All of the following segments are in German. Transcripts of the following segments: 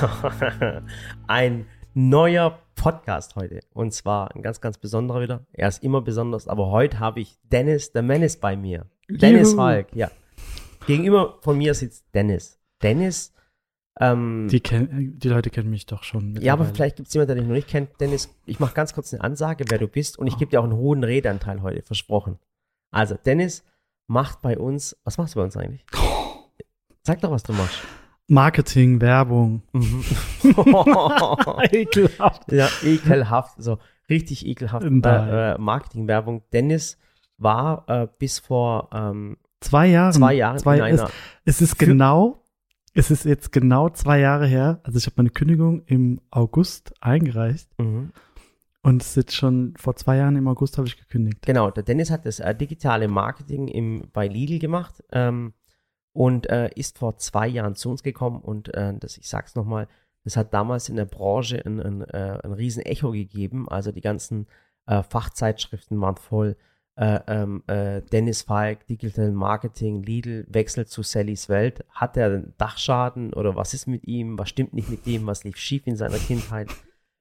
So, ein neuer Podcast heute. Und zwar ein ganz, ganz besonderer wieder. Er ist immer besonders, aber heute habe ich Dennis der Menace bei mir. Dennis Juhu. Falk, ja. Gegenüber von mir sitzt Dennis. Dennis, ähm, Die, kenn, die Leute kennen mich doch schon. ja, aber vielleicht gibt es jemanden, der dich noch nicht kennt. Dennis, ich mache ganz kurz eine Ansage, wer du bist. Und ich gebe dir auch einen hohen Redeanteil heute, versprochen. Also, Dennis macht bei uns, was machst du bei uns eigentlich? Sag doch, was du machst. Marketing, Werbung. Mhm. Ekelhaft. Ja, ekelhaft, so richtig ekelhaft. Äh, äh, Marketingwerbung. Dennis war äh, bis vor ähm, Zwei Jahre. zwei Jahren Zwei, in einer. es, es ist genau, es ist jetzt genau zwei Jahre her. Also ich habe meine Kündigung im August eingereicht Mhm. und es ist jetzt schon vor zwei Jahren im August habe ich gekündigt. Genau, der Dennis hat das äh, digitale Marketing im, bei Lidl gemacht ähm, und äh, ist vor zwei Jahren zu uns gekommen und äh, das, ich sag's nochmal, das hat damals in der Branche ein, ein, äh, ein riesen Echo gegeben. Also die ganzen äh, Fachzeitschriften waren voll. Äh, ähm, äh, Dennis Falk, Digital Marketing, Lidl wechselt zu Sallys Welt. Hat er einen Dachschaden oder was ist mit ihm? Was stimmt nicht mit ihm? Was lief schief in seiner Kindheit?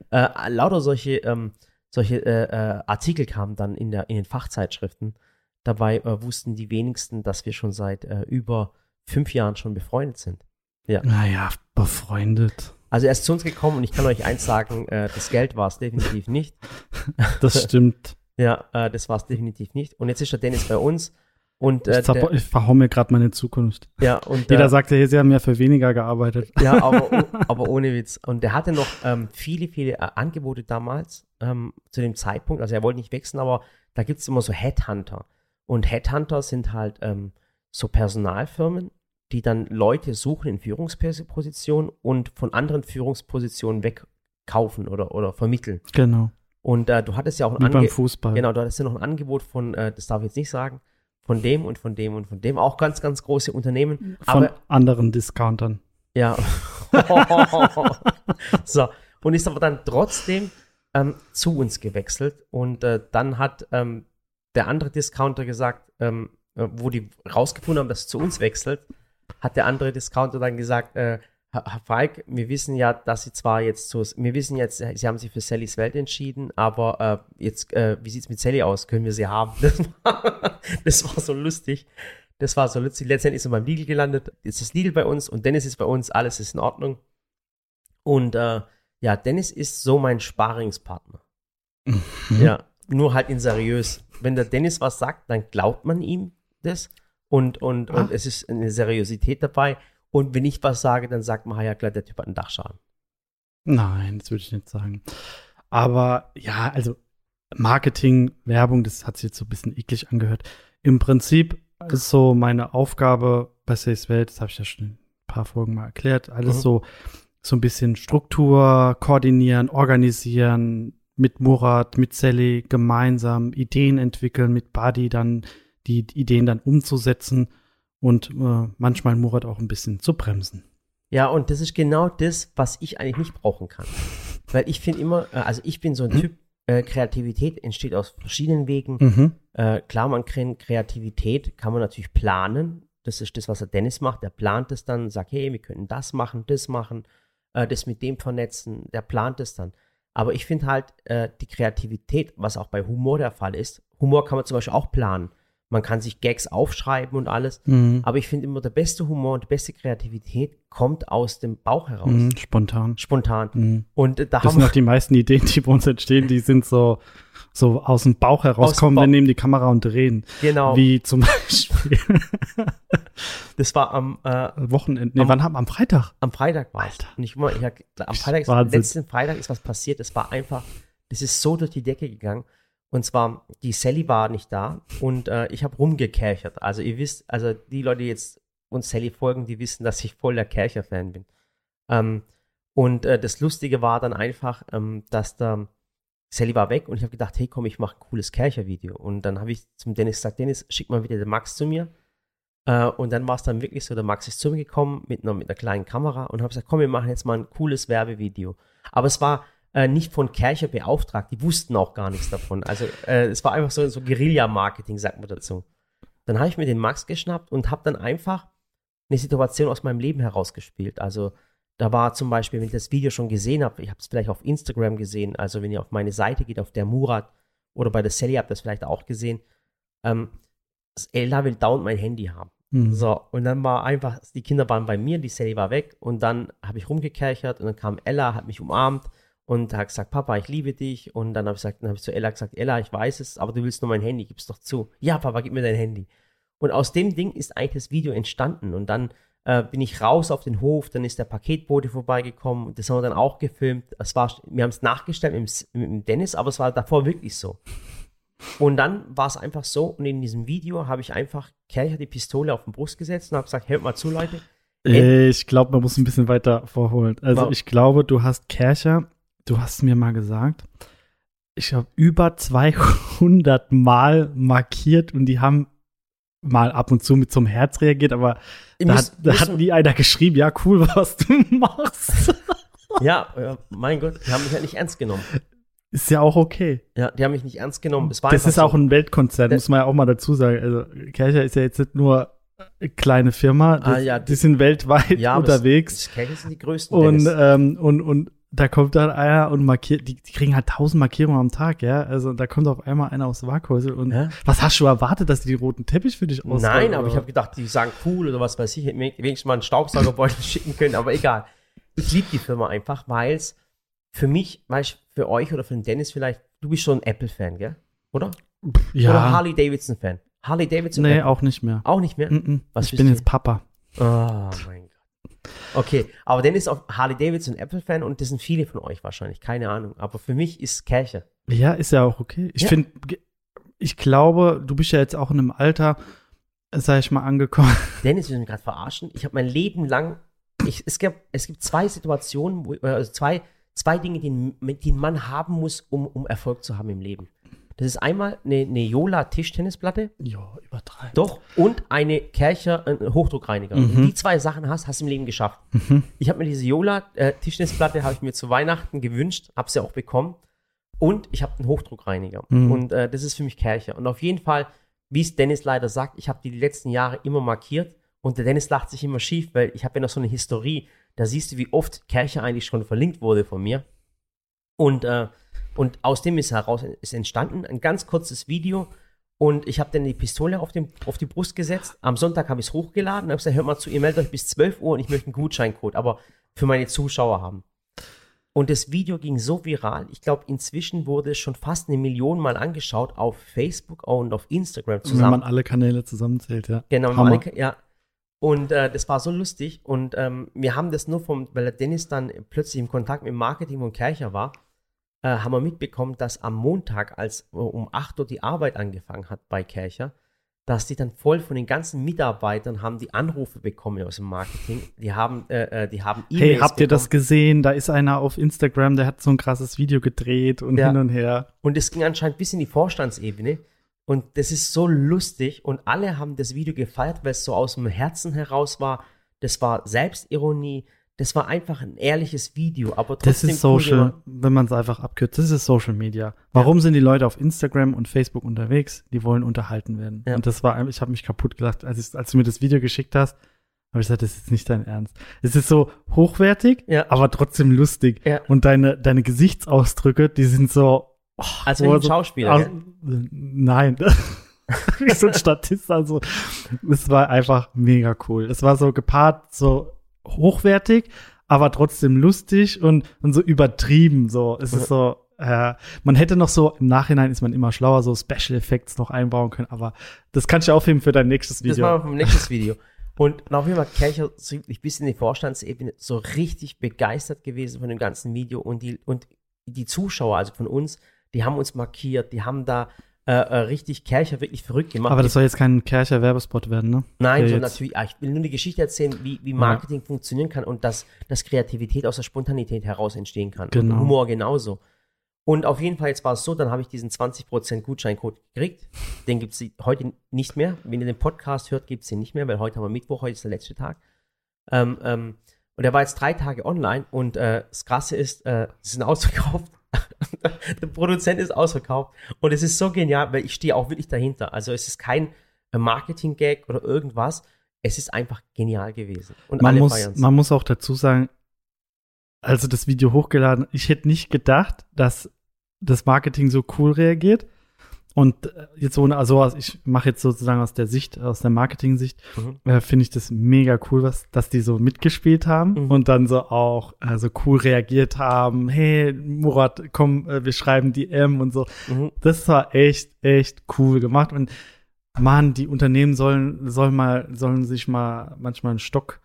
Lauter solche, ähm, solche Artikel kamen dann in, der, in den Fachzeitschriften. Dabei äh, wussten die wenigsten, dass wir schon seit äh, über fünf Jahren schon befreundet sind. Naja, befreundet. Also er ist zu uns gekommen und ich kann euch eins sagen, äh, das Geld war es definitiv nicht. Das stimmt. Ja, äh, das war es definitiv nicht. Und jetzt ist der Dennis bei uns und Ich, äh, zerbo- der, ich verhau mir gerade meine Zukunft. ja und Jeder äh, sagt ja, sie haben ja für weniger gearbeitet. Ja, aber, aber ohne Witz. Und der hatte noch ähm, viele, viele Angebote damals ähm, zu dem Zeitpunkt. Also er wollte nicht wechseln, aber da gibt es immer so Headhunter. Und Headhunter sind halt ähm, so Personalfirmen, die dann Leute suchen in Führungspositionen und von anderen Führungspositionen wegkaufen oder, oder vermitteln. Genau. Und äh, du hattest ja auch ein Wie beim Angebot. Fußball. Genau, du hattest ja noch ein Angebot von, äh, das darf ich jetzt nicht sagen, von dem und von dem und von dem. Auch ganz, ganz große Unternehmen. Von aber anderen Discountern. ja. so, und ist aber dann trotzdem ähm, zu uns gewechselt. Und äh, dann hat ähm, der andere Discounter gesagt, ähm, äh, wo die rausgefunden haben, dass er zu uns wechselt, hat der andere Discounter dann gesagt, äh, Herr Falk, wir wissen ja, dass Sie zwar jetzt so, wir wissen jetzt, Sie haben sich für Sallys Welt entschieden, aber äh, jetzt, äh, wie sieht's mit Sally aus? Können wir sie haben? Das war, das war so lustig. Das war so lustig. Letztendlich ist er beim Lidl gelandet. Jetzt ist Lidl bei uns und Dennis ist bei uns. Alles ist in Ordnung. Und äh, ja, Dennis ist so mein Sparingspartner. Mhm. Ja, nur halt in seriös. Wenn der Dennis was sagt, dann glaubt man ihm das. Und, und, Ah. und es ist eine Seriosität dabei. Und wenn ich was sage, dann sagt man, "Ah ja klar, der Typ hat einen Dachschaden. Nein, das würde ich nicht sagen. Aber ja, also Marketing, Werbung, das hat sich jetzt so ein bisschen eklig angehört. Im Prinzip ist so meine Aufgabe bei Sales Welt, das habe ich ja schon in ein paar Folgen mal erklärt, alles Mhm. so, so ein bisschen Struktur, koordinieren, organisieren, mit Murat, mit Sally gemeinsam Ideen entwickeln, mit Buddy dann die Ideen dann umzusetzen und äh, manchmal Murat auch ein bisschen zu bremsen. Ja, und das ist genau das, was ich eigentlich nicht brauchen kann. Weil ich finde immer, äh, also ich bin so ein Typ, äh, Kreativität entsteht aus verschiedenen Wegen. Mhm. Äh, klar, man kann Kreativität kann man natürlich planen. Das ist das, was der Dennis macht. Der plant es dann, sagt, hey, wir könnten das machen, das machen, äh, das mit dem vernetzen. Der plant es dann. Aber ich finde halt äh, die Kreativität, was auch bei Humor der Fall ist. Humor kann man zum Beispiel auch planen. Man kann sich Gags aufschreiben und alles. Mhm. Aber ich finde immer, der beste Humor und die beste Kreativität kommt aus dem Bauch heraus. Mhm. Spontan. Spontan. Mhm. Und äh, da Das haben sind auch die meisten Ideen, die bei uns entstehen, die sind so, so aus dem Bauch herauskommen. Wir nehmen die Kamera und drehen. Genau. Wie zum Beispiel Das war am, äh, Wochenende. Nee, Am- wann haben am Freitag? am Freitag war es. Alter. Und ich, ich, am Freitag, ist, Wahnsinn. letzten Freitag ist was passiert. Es war einfach, das ist so durch die Decke gegangen. Und zwar, die Sally war nicht da und äh, ich habe rumgekerchert. Also ihr wisst, also die Leute, die jetzt uns Sally folgen, die wissen, dass ich voll der Kercher-Fan bin. Ähm, und äh, das Lustige war dann einfach, ähm, dass da Sally war weg und ich habe gedacht, hey komm, ich mache ein cooles Kercher-Video. Und dann habe ich zum Dennis gesagt, Dennis, schick mal wieder den Max zu mir. Äh, und dann war es dann wirklich so, der Max ist zu mir gekommen mit einer, mit einer kleinen Kamera und habe gesagt, komm, wir machen jetzt mal ein cooles Werbevideo. Aber es war äh, nicht von Kercher beauftragt, die wussten auch gar nichts davon. Also äh, es war einfach so, so Guerilla-Marketing, sagt man dazu. Dann habe ich mir den Max geschnappt und habe dann einfach eine Situation aus meinem Leben herausgespielt. Also da war zum Beispiel, wenn ich das Video schon gesehen habe, ich habe es vielleicht auf Instagram gesehen, also wenn ihr auf meine Seite geht, auf der Murat oder bei der Sally habt ihr das vielleicht auch gesehen, ähm, Ella will dauernd mein Handy haben. Mhm. So, und dann war einfach, die Kinder waren bei mir, die Sally war weg und dann habe ich rumgekerchert und dann kam Ella, hat mich umarmt und hat gesagt, Papa, ich liebe dich. Und dann habe ich, gesagt, dann hab ich zu Ella gesagt, Ella, ich weiß es, aber du willst nur mein Handy, gib's doch zu. Ja, Papa, gib mir dein Handy. Und aus dem Ding ist eigentlich das Video entstanden. Und dann äh, bin ich raus auf den Hof, dann ist der Paketbote vorbeigekommen. und Das haben wir dann auch gefilmt. Es war, wir haben es nachgestellt mit, mit Dennis, aber es war davor wirklich so. Und dann war es einfach so, und in diesem Video habe ich einfach Kercher die Pistole auf den Brust gesetzt und habe gesagt, hört mal zu, Leute. Äh, Ich glaube, man muss ein bisschen weiter vorholen. Also ich glaube, du hast Kercher, du hast mir mal gesagt, ich habe über 200 Mal markiert und die haben mal ab und zu mit zum Herz reagiert, aber Ihr da, müsst hat, da hat nie einer geschrieben, ja cool, was du machst. ja, mein Gott, die haben mich halt nicht ernst genommen. Ist ja auch okay. Ja, die haben mich nicht ernst genommen. Es war Das ist so. auch ein Weltkonzert, Das- muss man ja auch mal dazu sagen. Also Kercher ist ja jetzt nicht nur eine kleine Firma, das, Ah, ja, die sind weltweit ja, unterwegs. Das, das Kercher sind die größten. Und, ähm, und, und da kommt dann einer und markiert, die, die kriegen halt tausend Markierungen am Tag, ja. Also da kommt auf einmal einer aus Waghäusel und Ja? was hast du erwartet, dass die den roten Teppich für dich ausrollen? Nein, aber ich oder? habe gedacht, die sagen cool oder was weiß ich, hätten mir wenigstens mal einen Staubsaugerbeutel schicken können, aber egal. Ich liebe die Firma einfach, weil es für mich, weißt für euch oder für den Dennis vielleicht, du bist schon ein Apple-Fan, gell? Oder? Oder ja, Harley Davidson-Fan? Harley Davidson? nee, Apple? auch nicht mehr. auch nicht mehr? Mm -mm. Was ich bin jetzt Papa. Oh mein Gott. Okay, aber Dennis ist auch Harley Davidson Apple-Fan und das sind viele von euch wahrscheinlich, keine Ahnung. Aber für mich ist Kirche. Ja, ist ja auch okay. Ich Ja. finde, ich glaube, du bist ja jetzt auch in einem Alter, sag ich mal, angekommen. Dennis, wir sind gerade verarschen. Ich habe mein Leben lang, ich, es, gibt, es gibt zwei Situationen, wo, also zwei, zwei Dinge, die, die ein Mann haben muss, um, um Erfolg zu haben im Leben. Das ist einmal eine, eine Jola-Tischtennisplatte, Ja, übertreibt. doch, und eine Kercher äh, Hochdruckreiniger. Mhm. Wenn die zwei Sachen hast, hast du im Leben geschafft. Ich habe mir diese Jola-Tischtennisplatte, habe ich mir zu Weihnachten gewünscht, habe sie auch bekommen. Und ich habe einen Hochdruckreiniger. Mhm. Und äh, das ist für mich Kercher. Und auf jeden Fall, wie es Dennis leider sagt, ich habe die, die letzten Jahre immer markiert. Und der Dennis lacht sich immer schief, weil ich habe ja noch so eine Historie. Da siehst du, wie oft Kercher eigentlich schon verlinkt wurde von mir. Und, äh, und aus dem ist heraus ist entstanden ein ganz kurzes Video. Und ich habe dann die Pistole auf, dem, auf die Brust gesetzt. Am Sonntag habe ich es hochgeladen und habe gesagt, hört mal zu, ihr meldet euch bis 12 Uhr und ich möchte einen Gutscheincode, aber für meine Zuschauer haben. Und das Video ging so viral. Ich glaube, inzwischen wurde es schon fast eine Million Mal angeschaut auf Facebook und auf Instagram Wenn zusammen. man alle Kanäle zusammenzählt, ja. Genau, Hammer. Monika, ja. Und äh, das war so lustig. Und ähm, wir haben das nur vom, weil der Dennis dann plötzlich im Kontakt mit Marketing von Kercher war, äh, haben wir mitbekommen, dass am Montag, als äh, um 8 Uhr die Arbeit angefangen hat bei Kercher, dass die dann voll von den ganzen Mitarbeitern haben die Anrufe bekommen aus dem Marketing. Die haben, äh, äh, die haben Hey, E-Mails habt ihr das bekommen. gesehen? Da ist einer auf Instagram, der hat so ein krasses Video gedreht und Ja. hin und her. Und es ging anscheinend bis in die Vorstandsebene. Und das ist so lustig. Und alle haben das Video gefeiert, weil es so aus dem Herzen heraus war. Das war Selbstironie. Das war einfach ein ehrliches Video. Aber trotzdem Das ist Social, wenn man es einfach abkürzt, das ist Social Media. Warum sind die Leute auf Instagram und Facebook unterwegs? Die wollen unterhalten werden. Ja. Und das war, ich habe mich kaputt gelacht, als, ich, als du mir das Video geschickt hast, habe ich gesagt, das ist nicht dein Ernst. Es ist so hochwertig, Ja. aber trotzdem lustig. Ja. Und deine, deine Gesichtsausdrücke, die sind so. Oh, Als wo wenn er ein so- Schauspieler. aus, gell? Nein. Wie so ein Statist, also es war einfach mega cool. Es war so gepaart, so hochwertig, aber trotzdem lustig und, und so übertrieben. So, es ist so, äh, man hätte noch so, im Nachhinein ist man immer schlauer, so Special Effects noch einbauen können, aber das kannst du aufheben für dein nächstes Das Video. machen wir vom nächsten Video. Und auf jeden Fall Kercher ist wirklich bis in die Vorstandsebene so richtig begeistert gewesen von dem ganzen Video und die, und die Zuschauer, also von uns, die haben uns markiert, die haben da äh, äh, richtig Kercher wirklich verrückt gemacht. aber das soll jetzt kein Kercher Werbespot werden, ne? Nein, so natürlich, ah, ich will nur die Geschichte erzählen, wie, wie Marketing funktionieren kann und dass, dass Kreativität aus der Spontanität heraus entstehen kann. Genau. Und Humor genauso. Und auf jeden Fall, jetzt war es so, dann habe ich diesen 20% Gutscheincode gekriegt. Den gibt es heute nicht mehr. Wenn ihr den Podcast hört, gibt es den nicht mehr, weil heute haben wir Mittwoch, heute ist der letzte Tag. Ähm, ähm, und er war jetzt drei Tage online und äh, das Krasse ist, äh, sie sind ausverkauft. der Produzent ist ausverkauft. Und es ist so genial, weil ich stehe auch wirklich dahinter. Also es ist kein äh, Marketing-Gag oder irgendwas. Es ist einfach genial gewesen. Und man alle muss, feiern's. man muss auch dazu sagen, also das Video hochgeladen, ich hätte nicht gedacht, dass das Marketing so cool reagiert. Und äh, jetzt so, also ich mache jetzt sozusagen aus der Sicht, aus der Marketing-Sicht, Mhm. äh, finde ich das mega cool, was, dass die so mitgespielt haben Mhm. und dann so auch äh, so cool reagiert haben. Hey, Murat, komm, äh, wir schreiben die M und so. Mhm. Das war echt, echt cool gemacht. Und Mann, die Unternehmen sollen, sollen mal, sollen sich mal manchmal einen Stock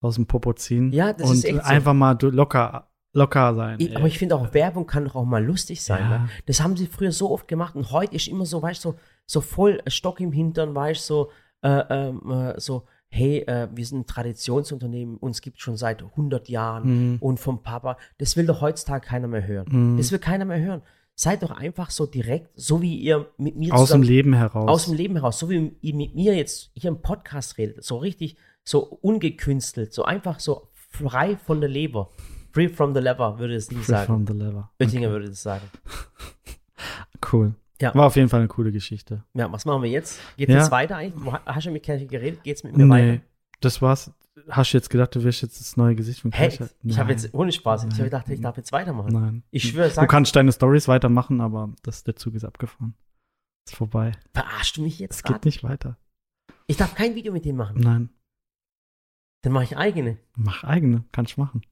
aus dem Popo ziehen. Ja, das und ist echt so. einfach mal locker, locker sein. Ich, aber ich finde auch, Werbung kann doch auch mal lustig sein. Ja. Ne? Das haben sie früher so oft gemacht und heute ist immer so, weißt du, so, so voll Stock im Hintern, weißt du, so, äh, ähm, äh, so, hey, äh, wir sind ein Traditionsunternehmen, uns gibt schon seit 100 Jahren Mhm. und vom Papa. Das will doch heutzutage keiner mehr hören. Mhm. Das will keiner mehr hören. Seid doch einfach so direkt, so wie ihr mit mir aus dem zusammen- Leben heraus. aus dem Leben heraus, so wie ihr mit mir jetzt hier im Podcast redet, so richtig, so ungekünstelt, so einfach so frei von der Leber. Free from the lever, würde es nicht Free sagen. from the lever. Oettinger würde das sagen. Cool. Ja. War auf jeden Fall eine coole Geschichte. Ja, was machen wir jetzt? Geht Ja. es weiter eigentlich? Hast du mit Kirche geredet? Geht es mit mir weiter? das war's. Hast du jetzt gedacht, du wirst jetzt das neue Gesicht von Hä? Kirche? Ich habe jetzt, ohne Spaß, ich Nein. habe gedacht, ich darf jetzt weitermachen. Nein. Ich schwöre, Du sag, kannst deine Stories weitermachen, aber das, der Zug ist abgefahren. Ist vorbei. verarschst du mich jetzt Es geht nicht weiter. Ich darf kein Video mit dem machen. Nein. Dann mache ich eigene. Mach eigene. Kannst machen.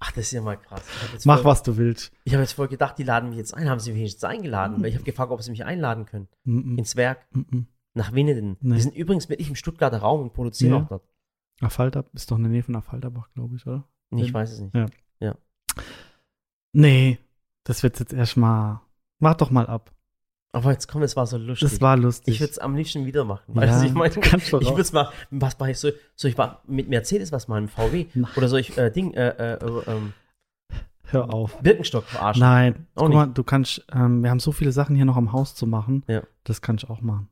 Ach, das ist ja mal krass. Ich habe Mach, voll- was du willst. ich hab jetzt voll gedacht, die laden mich jetzt ein. Haben sie mich jetzt eingeladen? Mhm. Weil ich habe gefragt, ob sie mich einladen können. Mm Ins Werk. -mm. Mm Nach Winneden. Nee. Wir sind übrigens wirklich im Stuttgarter Raum und produzieren Ja. auch dort. Affalter ist doch in der Nähe von Affalterbach, glaube ich, oder? Nee, ich Ja. weiß es nicht. Ja. Nee, das wird jetzt erstmal. Wart doch mal ab. Aber jetzt komm, es war so lustig. Das war lustig. ich würde es am liebsten wieder machen. Ja, du, ich meine, ich würde es mal, was mache ich so, soll ich mal mit Mercedes was machen, VW? Oder soll ich, äh, Ding, äh, äh, äh, ähm, Hör auf. Birkenstock verarschen? Nein, Auch guck nicht. mal, du kannst, ähm, wir haben so viele Sachen hier noch am Haus zu machen. Ja. Das kann ich auch machen.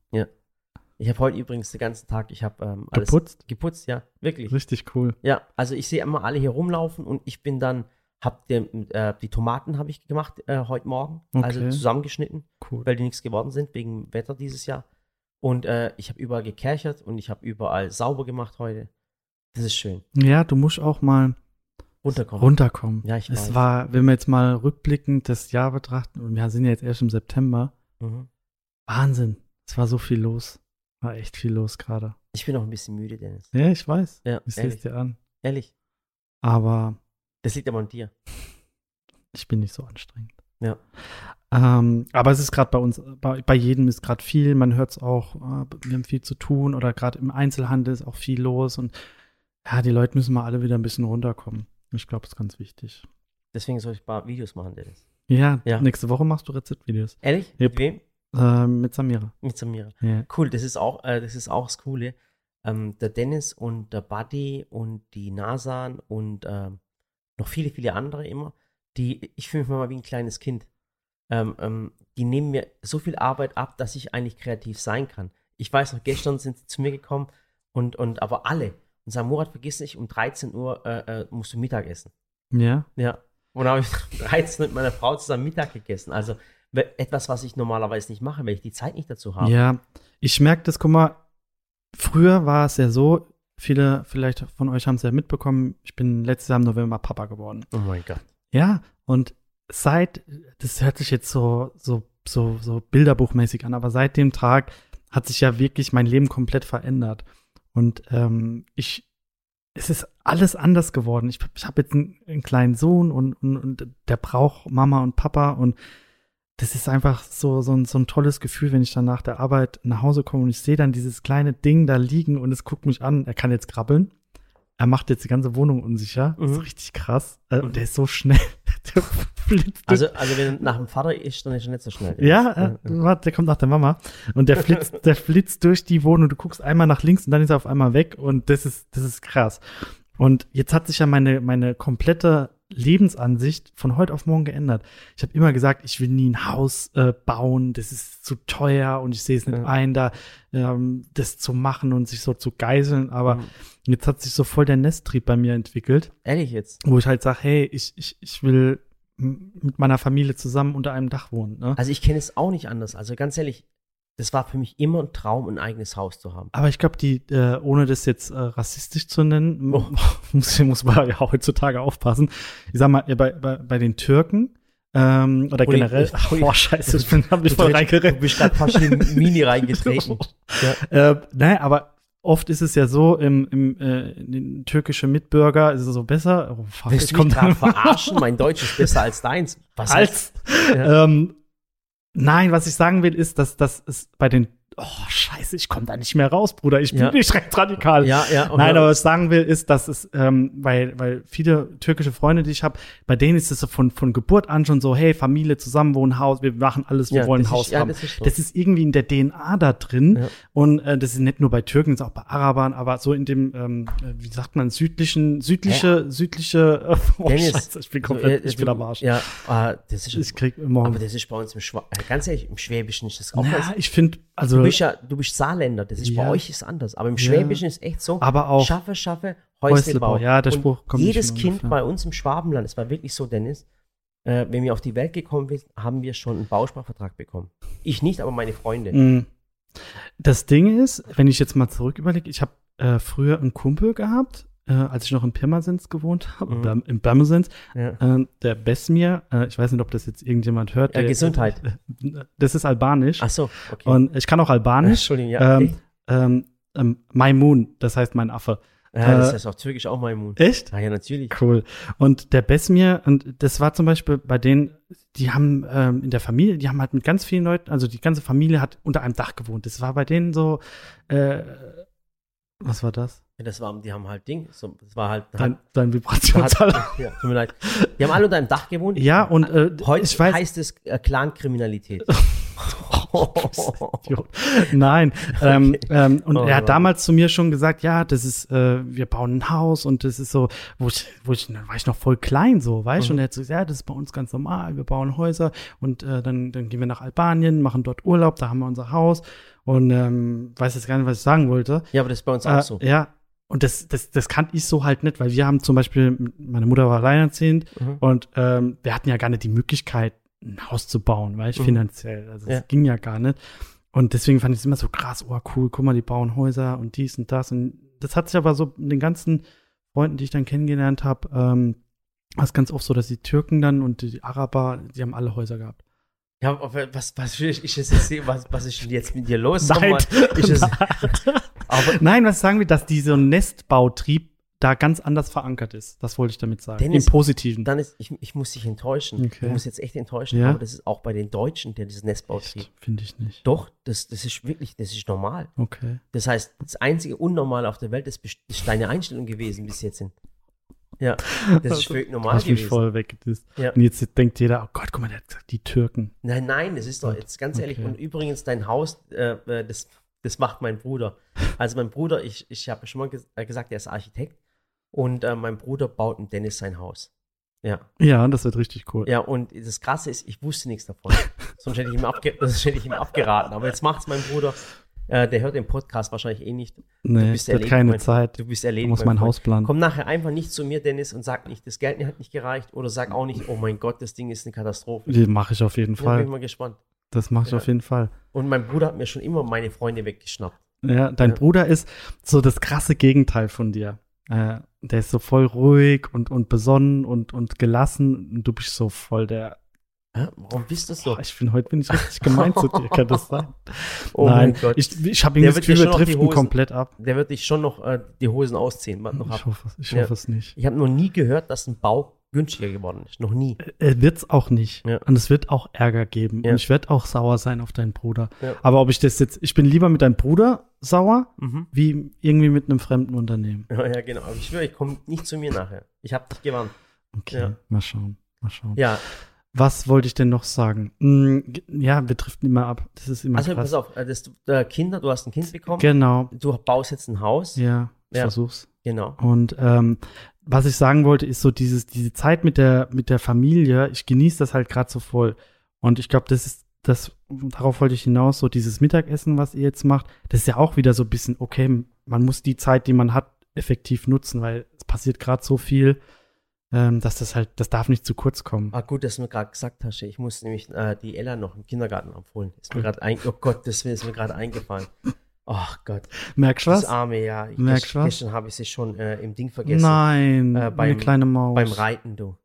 Ich habe heute übrigens den ganzen Tag, ich habe ähm, alles Geputzt? geputzt, ja, wirklich. Richtig cool. Ja, also ich sehe immer alle hier rumlaufen und ich bin dann, hab den, äh, die Tomaten habe ich gemacht äh, heute Morgen, also Okay. zusammengeschnitten, Cool. weil die nichts geworden sind wegen Wetter dieses Jahr. Und äh, ich habe überall gekerchert und ich habe überall sauber gemacht heute. Das ist schön. Ja, du musst auch mal Runterkommen. runterkommen. Ja, ich Es weiß. war, wenn wir jetzt mal rückblickend das Jahr betrachten, und wir sind ja jetzt erst im September, Mhm. Wahnsinn. Es war so viel los. War echt viel los gerade. Ich bin auch ein bisschen müde, Dennis. Ja, ich weiß. Ja, Ich sehe es dir an. ehrlich. Aber Das liegt aber an dir. ich bin nicht so anstrengend. Ja. Ähm, aber es ist gerade bei uns, bei, bei jedem ist gerade viel. Man hört es auch, äh, wir haben viel zu tun oder gerade im Einzelhandel ist auch viel los und ja, die Leute müssen mal alle wieder ein bisschen runterkommen. Ich glaube, das ist ganz wichtig. Deswegen soll ich ein paar Videos machen, Dennis. Ja, Ja. nächste Woche machst du Rezeptvideos. Ehrlich? Yep. Mit wem? Äh, mit Samira. Mit Samira. Ja. Cool, das ist auch, äh, das ist auch das Coole. Ähm, der Dennis und der Buddy und die Nasan und ähm, noch viele, viele andere immer, die, ich fühle mich mal wie ein kleines Kind. Ähm, ähm, die nehmen mir so viel Arbeit ab, dass ich eigentlich kreativ sein kann. Ich weiß noch, gestern sind sie zu mir gekommen und, und aber alle. Und sagen, Murat, vergiss nicht, um 13 Uhr äh, äh, musst du Mittag essen. Ja. Ja. Und dann habe ich um 13 mit meiner Frau zusammen Mittag gegessen. Also etwas, was ich normalerweise nicht mache, weil ich die Zeit nicht dazu habe. Ja, ich merke das, guck mal, früher war es ja so, viele vielleicht von euch haben es ja mitbekommen, ich bin letztes Jahr im November Papa geworden. Oh mein Gott. Ja, und seit, das hört sich jetzt so, so, so, so bilderbuchmäßig an, aber seit dem Tag hat sich ja wirklich mein Leben komplett verändert. Und ähm, ich, es ist alles anders geworden. Ich, ich habe jetzt einen, einen kleinen Sohn und, und, und der braucht Mama und Papa und das ist einfach so, so, ein, so ein tolles Gefühl, wenn ich dann nach der Arbeit nach Hause komme und ich sehe dann dieses kleine Ding da liegen und es guckt mich an. Er kann jetzt krabbeln. Er macht jetzt die ganze Wohnung unsicher. Das Mhm. ist richtig krass. Äh, Mhm. Und der ist so schnell. der flitzt Also, also wenn er nach dem Vater ist, dann ist er nicht so schnell. ja, äh, warte, der kommt nach der Mama und der flitzt, der flitzt durch die Wohnung. Du guckst einmal nach links und dann ist er auf einmal weg und das ist, das ist krass. Und jetzt hat sich ja meine, meine komplette Lebensansicht von heute auf morgen geändert. Ich habe immer gesagt, ich will nie ein Haus äh, bauen, das ist zu teuer und ich sehe es nicht Ja. ein, da ähm, das zu machen und sich so zu geiseln. Aber Mhm. jetzt hat sich so voll der Nesttrieb bei mir entwickelt Ehrlich jetzt. wo ich halt sage, hey, ich, ich, ich will mit meiner Familie zusammen unter einem Dach wohnen. Ne? Also ich kenne es auch nicht anders. Also ganz ehrlich, das war für mich immer ein Traum, ein eigenes Haus zu haben. Aber ich glaube, die, äh, ohne das jetzt äh, rassistisch zu nennen, Oh. muss, muss man ja heutzutage aufpassen. Ich sag mal, bei, bei, bei den Türken ähm, oder Ui, generell, ui. boah, scheiße, ich bin, hab mich Du voll reingeredet. Du bist gerade fast in Mini reingetreten. Ja. Äh, naja, aber oft ist es ja so, im, im äh, in den türkischen Mitbürger ist es so besser. Oh, fuck, Willst ich du mich komm gerade dann verarschen? Mein Deutsch ist besser als deins. Was heißt- als. Ja. Ähm, nein, was ich sagen will, ist, dass das ist bei den. Oh, scheiße, ich komme da nicht mehr raus, Bruder. Ich bin Ja. nicht recht radikal. Ja, ja. und- Nein, aber was ich sagen will, ist, dass es, ähm, weil, weil viele türkische Freunde, die ich habe, bei denen ist es so von, von Geburt an schon so, hey, Familie zusammen, wohnen, Haus, wir machen alles, wir Ja, wollen ein Haus ist- ja, haben. das ist so. das ist irgendwie in der DNA da drin. Ja. Und äh, das ist nicht nur bei Türken, das ist auch bei Arabern, aber so in dem, ähm, äh, wie sagt man, südlichen, südliche, südliche, äh, oh Dennis, Scheiße, ich bin So, komplett, äh, ich bin am Arsch. Ja, äh, das ist, Ich krieg immer. aber das ist bei uns im Schwa äh, ganz ehrlich, im Schwäbischen ist das auch ja, was. ich finde, also, bist ja, du bist Saarländer, das ist Ja. bei euch ist anders. Aber im Ja. Schwäbischen ist echt so, aber auch, schaffe, schaffe, Häuslebau. Ja, der Und Spruch kommt nicht Jedes Kind ungefähr. bei uns im Schwabenland, es war wirklich so, Dennis, äh, wenn wir auf die Welt gekommen sind, haben wir schon einen Bausparvertrag bekommen. Ich nicht, aber meine Freunde. Mm. Das Ding ist, wenn ich jetzt mal zurück überlege, ich habe äh, früher einen Kumpel gehabt, äh, als ich noch in Pirmasens gewohnt habe, Mhm. In Pirmasens, Ja. äh, der Besmir, äh, ich weiß nicht, ob das jetzt irgendjemand hört. Ja, der, Gesundheit. Das ist albanisch. Ach so, okay. Und ich kann auch albanisch. Entschuldigung, ja. ähm, ähm, ähm, Maimun, das heißt mein Affe. ja, das äh, heißt auch türkisch auch Maimun. Echt? Ah, ja, natürlich. Cool. Und der Besmir, und das war zum Beispiel bei denen, die haben ähm, in der Familie, die haben halt mit ganz vielen Leuten, also die ganze Familie hat unter einem Dach gewohnt. Das war bei denen so, äh, was war das? Ja, das war, die haben halt Ding, so, das war halt, Dein, dein Vibrationsalarm. ja, tut mir leid. Die haben alle unter einem Dach gewohnt. Ja, und äh, Heute ich weiß, heißt es äh, Clankriminalität. Nein. ähm, ähm, und Oh er hat damals zu mir schon gesagt, ja, das ist, äh, wir bauen ein Haus und das ist so, wo ich, wo ich, da war ich noch voll klein so, weißt du? Mhm. Und er hat so gesagt, ja, das ist bei uns ganz normal, wir bauen Häuser und äh, dann, dann gehen wir nach Albanien, machen dort Urlaub, da haben wir unser Haus und ähm, weiß jetzt gar nicht, was ich sagen wollte. ja, aber das ist bei uns auch Äh, so. Ja. Und das, das, das kannte ich so halt nicht, weil wir haben zum Beispiel, meine Mutter war alleinerziehend Mhm. und ähm, wir hatten ja gar nicht die Möglichkeit, ein Haus zu bauen, weil ich Mhm. finanziell, also Ja. es ging ja gar nicht. Und deswegen fand ich es immer so krass, oh cool, guck mal, die bauen Häuser und dies und das. Und das hat sich aber so in den ganzen Freunden, die ich dann kennengelernt habe, ähm, war es ganz oft so, dass die Türken dann und die Araber, die haben alle Häuser gehabt. Ja, was, was, ich, jetzt sehe, was, was ist denn jetzt mit dir los? Nein. Nochmal, ich es, aber Nein, was sagen wir, dass dieser Nestbautrieb da ganz anders verankert ist. Das wollte ich damit sagen. Dennis, Im Positiven. dann ist, ich, ich muss dich enttäuschen. Okay. Ich muss jetzt echt enttäuschen, Ja? aber das ist auch bei den Deutschen, der dieses Nestbautrieb. Finde ich nicht. Doch, das, das ist wirklich, das ist normal. Okay. Das heißt, das einzige Unnormale auf der Welt ist, ist deine Einstellung gewesen bis jetzt. Ja, das ist völlig normal Hast mich gewesen. voll weggedisst. Ja. Und jetzt denkt jeder, oh Gott, guck mal, der hat gesagt, die Türken. Nein, nein, das ist doch jetzt ganz ehrlich. Okay. Und übrigens, dein Haus, äh, äh, das, das macht mein Bruder. Also mein Bruder, ich, ich habe schon mal ges äh, gesagt, er ist Architekt. Und äh, mein Bruder baut in Dennis sein Haus. Ja. Ja, das wird richtig cool. Ja, und das Krasse ist, ich wusste nichts davon. Sonst hätte ich ihm, abge hätte ich ihm abgeraten. Aber jetzt macht's mein Bruder. Äh, der hört den Podcast wahrscheinlich eh nicht. nee, bist der hat erledigt, keine mein- Zeit. Du bist Du erledigt. musst mein Freund. Haus planen. Komm nachher einfach nicht zu mir, Dennis, und sag nicht, das Geld hat nicht gereicht. Oder sag auch nicht, oh mein Gott, das Ding ist eine Katastrophe. Die mache ich auf jeden Da bin ich Fall. mal gespannt. Das mache ich Ja. auf jeden Fall. Und mein Bruder hat mir schon immer meine Freunde weggeschnappt. Ja, dein Ja. Bruder ist so das krasse Gegenteil von dir. Äh, der ist so voll ruhig und, und besonnen und, und gelassen. Und du bist so voll der. Hä? Warum bist du so? Boah, ich bin heute bin ich richtig gemein zu dir. Kann das sein? Oh Nein, mein Gott. ich, ich habe Der irgendwie das wird dir Gefühl, schon wir noch die driften Hosen- komplett ab. Der wird dich schon noch äh, die Hosen ausziehen. Noch Ich hoffe, ich Ja. hoffe es nicht. Ich habe noch nie gehört, dass ein Bau günstiger geworden ist. Noch nie. Er wird's auch nicht. Ja. Und es wird auch Ärger geben. Ja. Und ich werde auch sauer sein auf deinen Bruder. Ja. Aber ob ich das jetzt, ich bin lieber mit deinem Bruder sauer, Mhm. wie irgendwie mit einem fremden Unternehmen. Ja, ja, genau. Aber ich schwöre, ich komme nicht zu mir nachher. Ich habe dich gewarnt. Okay, mal schauen. Mal schauen. Ja, Was wollte ich denn noch sagen? G- ja, wir driften immer ab. Das ist immer also krass. pass auf. äh, Das, äh, Kinder, du hast ein Kind bekommen. Genau. Du baust jetzt ein Haus. Ja, ich Ja. versuch's. Genau. Und ähm, was ich sagen wollte, ist so dieses, diese Zeit mit der, mit der Familie, ich genieße das halt gerade so voll. Und ich glaube, das ist, das, darauf wollte ich hinaus, so dieses Mittagessen, was ihr jetzt macht, das ist ja auch wieder so ein bisschen, okay, man muss die Zeit, die man hat, effektiv nutzen, weil es passiert gerade so viel. ähm, dass das halt, das darf nicht zu kurz kommen. Ah, gut, dass du mir gerade gesagt hast. Ich muss nämlich äh, die Ella noch im Kindergarten abholen. Ist mir gerade oh Gott, das ist mir gerade eingefallen. Ach Gott, Merkst du das was? arme, ja. Ich, Merkst gest- was? Gestern habe ich sie schon äh, im Ding vergessen. Nein, Äh, beim- eine kleine Maus. Beim Reiten, du.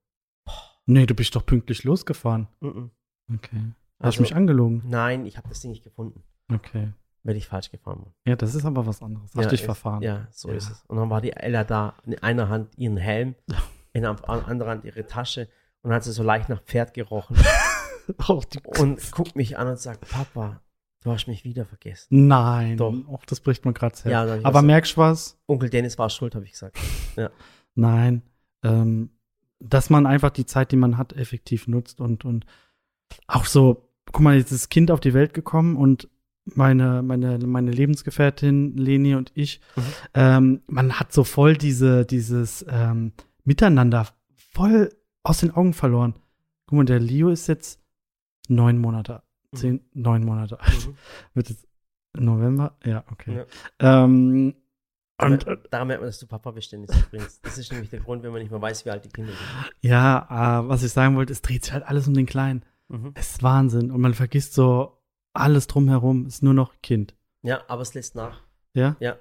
Nee, du bist doch pünktlich losgefahren. Mhm. Okay. Hast Also- du mich angelogen? Nein, ich habe das Ding nicht gefunden, Okay. weil ich falsch gefahren bin. Ja, das ist aber was anderes. Hast ja, dich ist- verfahren. Ja, so Ja. ist es. Und dann war die Ella da, in einer Hand ihren Helm, in der anderen Hand ihre Tasche und hat sie so leicht nach Pferd gerochen und guckt mich an und sagt, Papa, du hast mich wieder vergessen. Nein. Doch. Och, das bricht mir gerade sehr. Ja, aber merkst du was? Onkel Dennis war schuld, habe ich gesagt. Nein. Ähm, dass man einfach die Zeit, die man hat, effektiv nutzt und, und auch so, guck mal, jetzt ist das Kind auf die Welt gekommen und meine, meine, meine Lebensgefährtin Leni und ich, Mhm. ähm, man hat so voll diese, dieses ähm, Miteinander voll aus den Augen verloren. Guck mal, der Leo ist jetzt neun Monate, zehn, neun Monate alt. Mhm. Wird es November? Ja, okay. Ja. Ähm, und, Und daran merkt man, dass du Papa Dennis, übrigens. Das ist nämlich der Grund, wenn man nicht mehr weiß, wie alt die Kinder sind. Ja, äh, was ich sagen wollte, es dreht sich halt alles um den Kleinen. Mhm. Es ist Wahnsinn. Und man vergisst so alles drumherum, ist nur noch Kind. Ja, aber es lässt nach. Ja? Ja.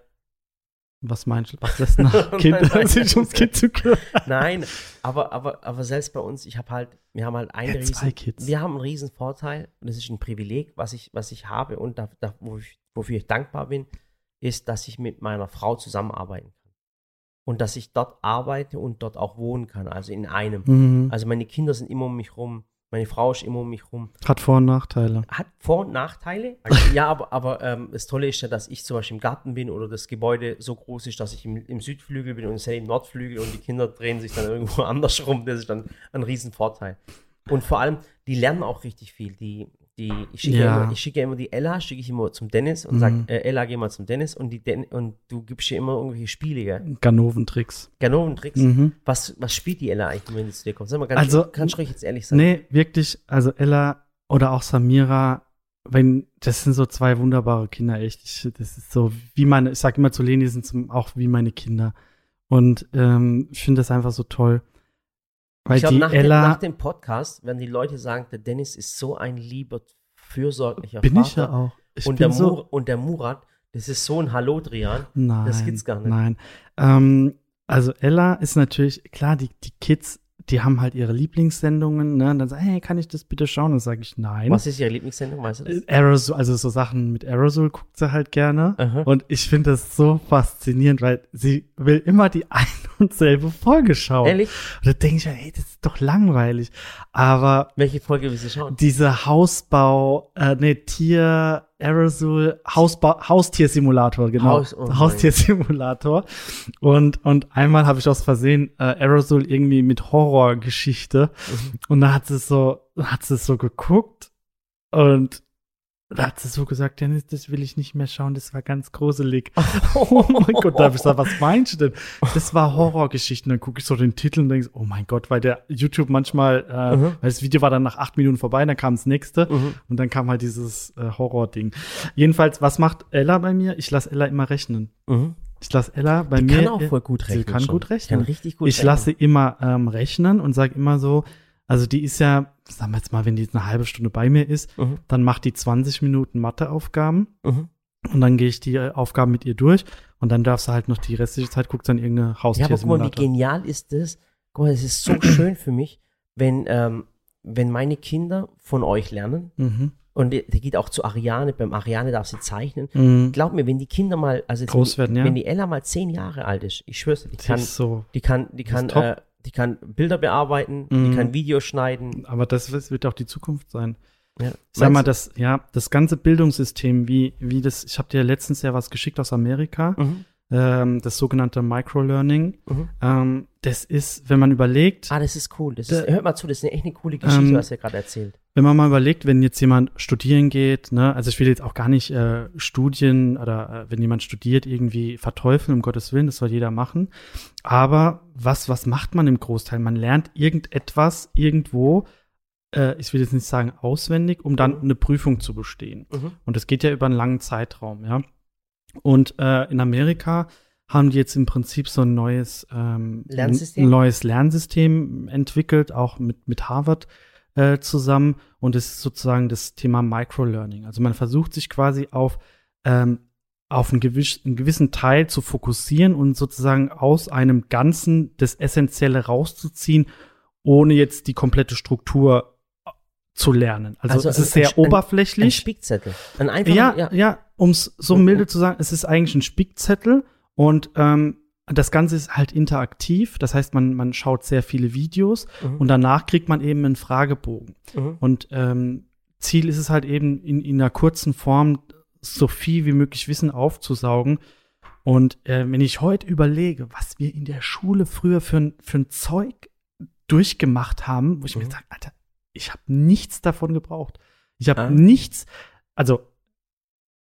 Was meinst du? Was lässt nach Kind, Nein, nein, sich ums. Kind zu kümmern? Nein, aber, aber, aber selbst bei uns, ich habe halt, wir haben halt einen Ja, riesen, wir haben einen riesen Vorteil und das ist ein Privileg, was ich, was ich habe und da, da, wofür ich dankbar bin, ist, dass ich mit meiner Frau zusammenarbeiten kann. Und dass ich dort arbeite und dort auch wohnen kann, also in einem. Mhm. Also meine Kinder sind immer um mich rum, meine Frau ist immer um mich rum. Hat Vor- und Nachteile. Hat Vor- und Nachteile. Also, ja, aber, aber ähm, das Tolle ist ja, dass ich zum Beispiel im Garten bin oder das Gebäude so groß ist, dass ich im, im Südflügel bin und Sally im Nordflügel und die Kinder drehen sich dann irgendwo anders rum. Das ist dann ein Riesenvorteil. Und vor allem, die lernen auch richtig viel. Die, die, ich, schicke Ja. immer, ich schicke immer die Ella, schicke ich immer zum Dennis und Mhm. sage, äh, Ella, geh mal zum Dennis und, die Den und du gibst ihr immer irgendwelche Spiele, gell? Ganoventricks. Ganoven-Tricks. Mhm. Was, was spielt die Ella eigentlich, wenn sie zu dir kommt? Sag mal, ganz, Also, also, ganz ruhig jetzt ehrlich sein. Nee, wirklich, also Ella oder auch Samira, wenn, das sind so zwei wunderbare Kinder, echt. Ich, das ist so wie meine, ich sag immer zu Leni, sind zum- auch wie meine Kinder. Und ähm, ich finde das einfach so toll. Weil ich glaube, nach, nach dem Podcast werden die Leute sagen, der Dennis ist so ein lieber, fürsorglicher bin Vater. ich ja auch. Ich und, bin der so, und der Murat, das ist so ein Hallo-Drian. Nein, Das gibt's gar nicht. Nein. Ähm, also Ella ist natürlich, klar, die, die Kids, die haben halt ihre Lieblingssendungen, ne? Und dann sagen, hey, kann ich das bitte schauen? Dann sage ich nein. Was ist ihre Lieblingssendung, weißt du das? Äh, Aerosol, also so Sachen mit Aerosol guckt sie halt gerne. Aha. Und ich finde das so faszinierend, weil sie will immer die ein und selbe Folge schauen. Ehrlich? Und da denke ich, hey, das ist doch langweilig. Aber Welche Folge will sie schauen? diese Hausbau, äh, ne, Tier, Aerosol, Hausbau, Haustiersimulator, genau. Haus- oh. Haustiersimulator. Und, und einmal habe ich aus Versehen äh, Aerosol irgendwie mit Horrorgeschichte. Mhm. Und da hat sie so, hat sie so geguckt und da hat sie so gesagt, Dennis, das will ich nicht mehr schauen, das war ganz gruselig. oh mein Gott, da habe ich gesagt, was meinst du denn? Das war Horrorgeschichten. Dann gucke ich so den Titel und denke, oh mein Gott, weil der YouTube manchmal, äh, Mhm. weil das Video war dann nach acht Minuten vorbei, dann kam das nächste Mhm. und dann kam halt dieses äh, Horror-Ding. Jedenfalls, was macht Ella bei mir? Ich lasse Ella immer rechnen. Mhm. Ich lasse Ella bei Die mir. kann auch voll gut sie rechnen. kann schon. gut rechnen. Kann richtig gut ich rechnen. lasse immer ähm, rechnen und sage immer so, also die ist ja, sagen wir jetzt mal, wenn die jetzt eine halbe Stunde bei mir ist, Mhm. dann macht die 20 Minuten Matheaufgaben Mhm. und dann gehe ich die äh, Aufgaben mit ihr durch und dann darf sie halt noch die restliche Zeit guckt dann irgendeine Ja, aber guck mal, wie genial ist das? Guck mal, es ist so schön für mich, wenn, ähm, wenn meine Kinder von euch lernen. mhm. Und der, geht auch zu Ariane. Beim Ariane darf sie zeichnen. Mhm. Glaub mir, wenn die Kinder mal, also Groß wenn, werden, die, ja. wenn die Ella mal zehn Jahre alt ist, ich schwör's die Das kann, so. die kann, die kann, äh, die kann Bilder bearbeiten, Mhm. die kann Videos schneiden. Aber das wird auch die Zukunft sein. Ja. Sag mal, das, ja, das ganze Bildungssystem, wie, wie das, ich habe dir letztens ja was geschickt aus Amerika? Mhm. Ähm, das sogenannte Microlearning. Mhm. Ähm, das ist, wenn man überlegt, Ah, das ist cool. Das Da- ist, hört mal zu, das ist eine echt eine coole Geschichte, Ähm, was ihr gerade erzählt. wenn man mal überlegt, wenn jetzt jemand studieren geht, ne, also ich will jetzt auch gar nicht äh, Studien oder äh, wenn jemand studiert irgendwie verteufeln, um Gottes Willen, das soll jeder machen. Aber was, was macht man im Großteil? Man lernt irgendetwas irgendwo, äh, ich will jetzt nicht sagen auswendig, um dann Mhm. eine Prüfung zu bestehen. Mhm. Und das geht ja über einen langen Zeitraum, ja. Und äh, in Amerika haben die jetzt im Prinzip so ein neues ähm, Lernsystem? ein neues Lernsystem entwickelt, auch mit, mit Harvard äh, zusammen. Und es ist sozusagen das Thema Microlearning. Also man versucht sich quasi auf, ähm, auf einen, gewiss, einen gewissen Teil zu fokussieren und sozusagen aus einem Ganzen das Essentielle rauszuziehen, ohne jetzt die komplette Struktur äh, zu lernen. Also, Also es ist ein- sehr ein- Ein oberflächlich. Spickzettel. Ein einfacher, Ja, ja, um es so Mhm. milde zu sagen, es ist eigentlich ein Spickzettel und ähm, das Ganze ist halt interaktiv. Das heißt, man, man schaut sehr viele Videos Mhm. und danach kriegt man eben einen Fragebogen. Mhm. Und ähm, Ziel ist es halt eben in, in einer kurzen Form so viel wie möglich Wissen aufzusaugen. Und äh, wenn ich heute überlege, was wir in der Schule früher für ein, für ein Zeug durchgemacht haben, wo ich mir Mhm. sage, Alter, ich habe nichts davon gebraucht. Ich habe Ah. nichts, also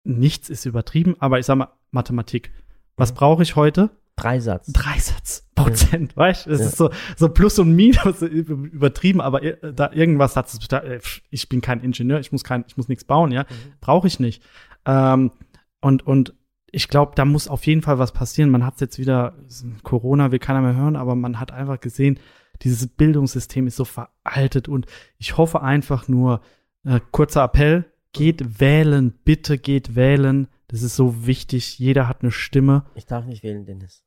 nichts ist übertrieben, aber ich sag mal Mathematik. Was Mhm. brauche ich heute? Dreisatz. Dreisatz Prozent, weißt du? Es Ja. ist so, so Plus und Minus übertrieben, aber ir- da irgendwas hat es, äh, ich bin kein Ingenieur, ich muss kein, ich muss nichts bauen, ja, Mhm. brauche ich nicht. Ähm, und, und ich glaube, da muss auf jeden Fall was passieren. Man hat jetzt wieder, Corona will keiner mehr hören, aber man hat einfach gesehen, dieses Bildungssystem ist so veraltet und ich hoffe einfach nur, äh, kurzer Appell, geht wählen, bitte geht wählen. Das ist so wichtig. Jeder hat eine Stimme. Ich darf nicht wählen, Dennis.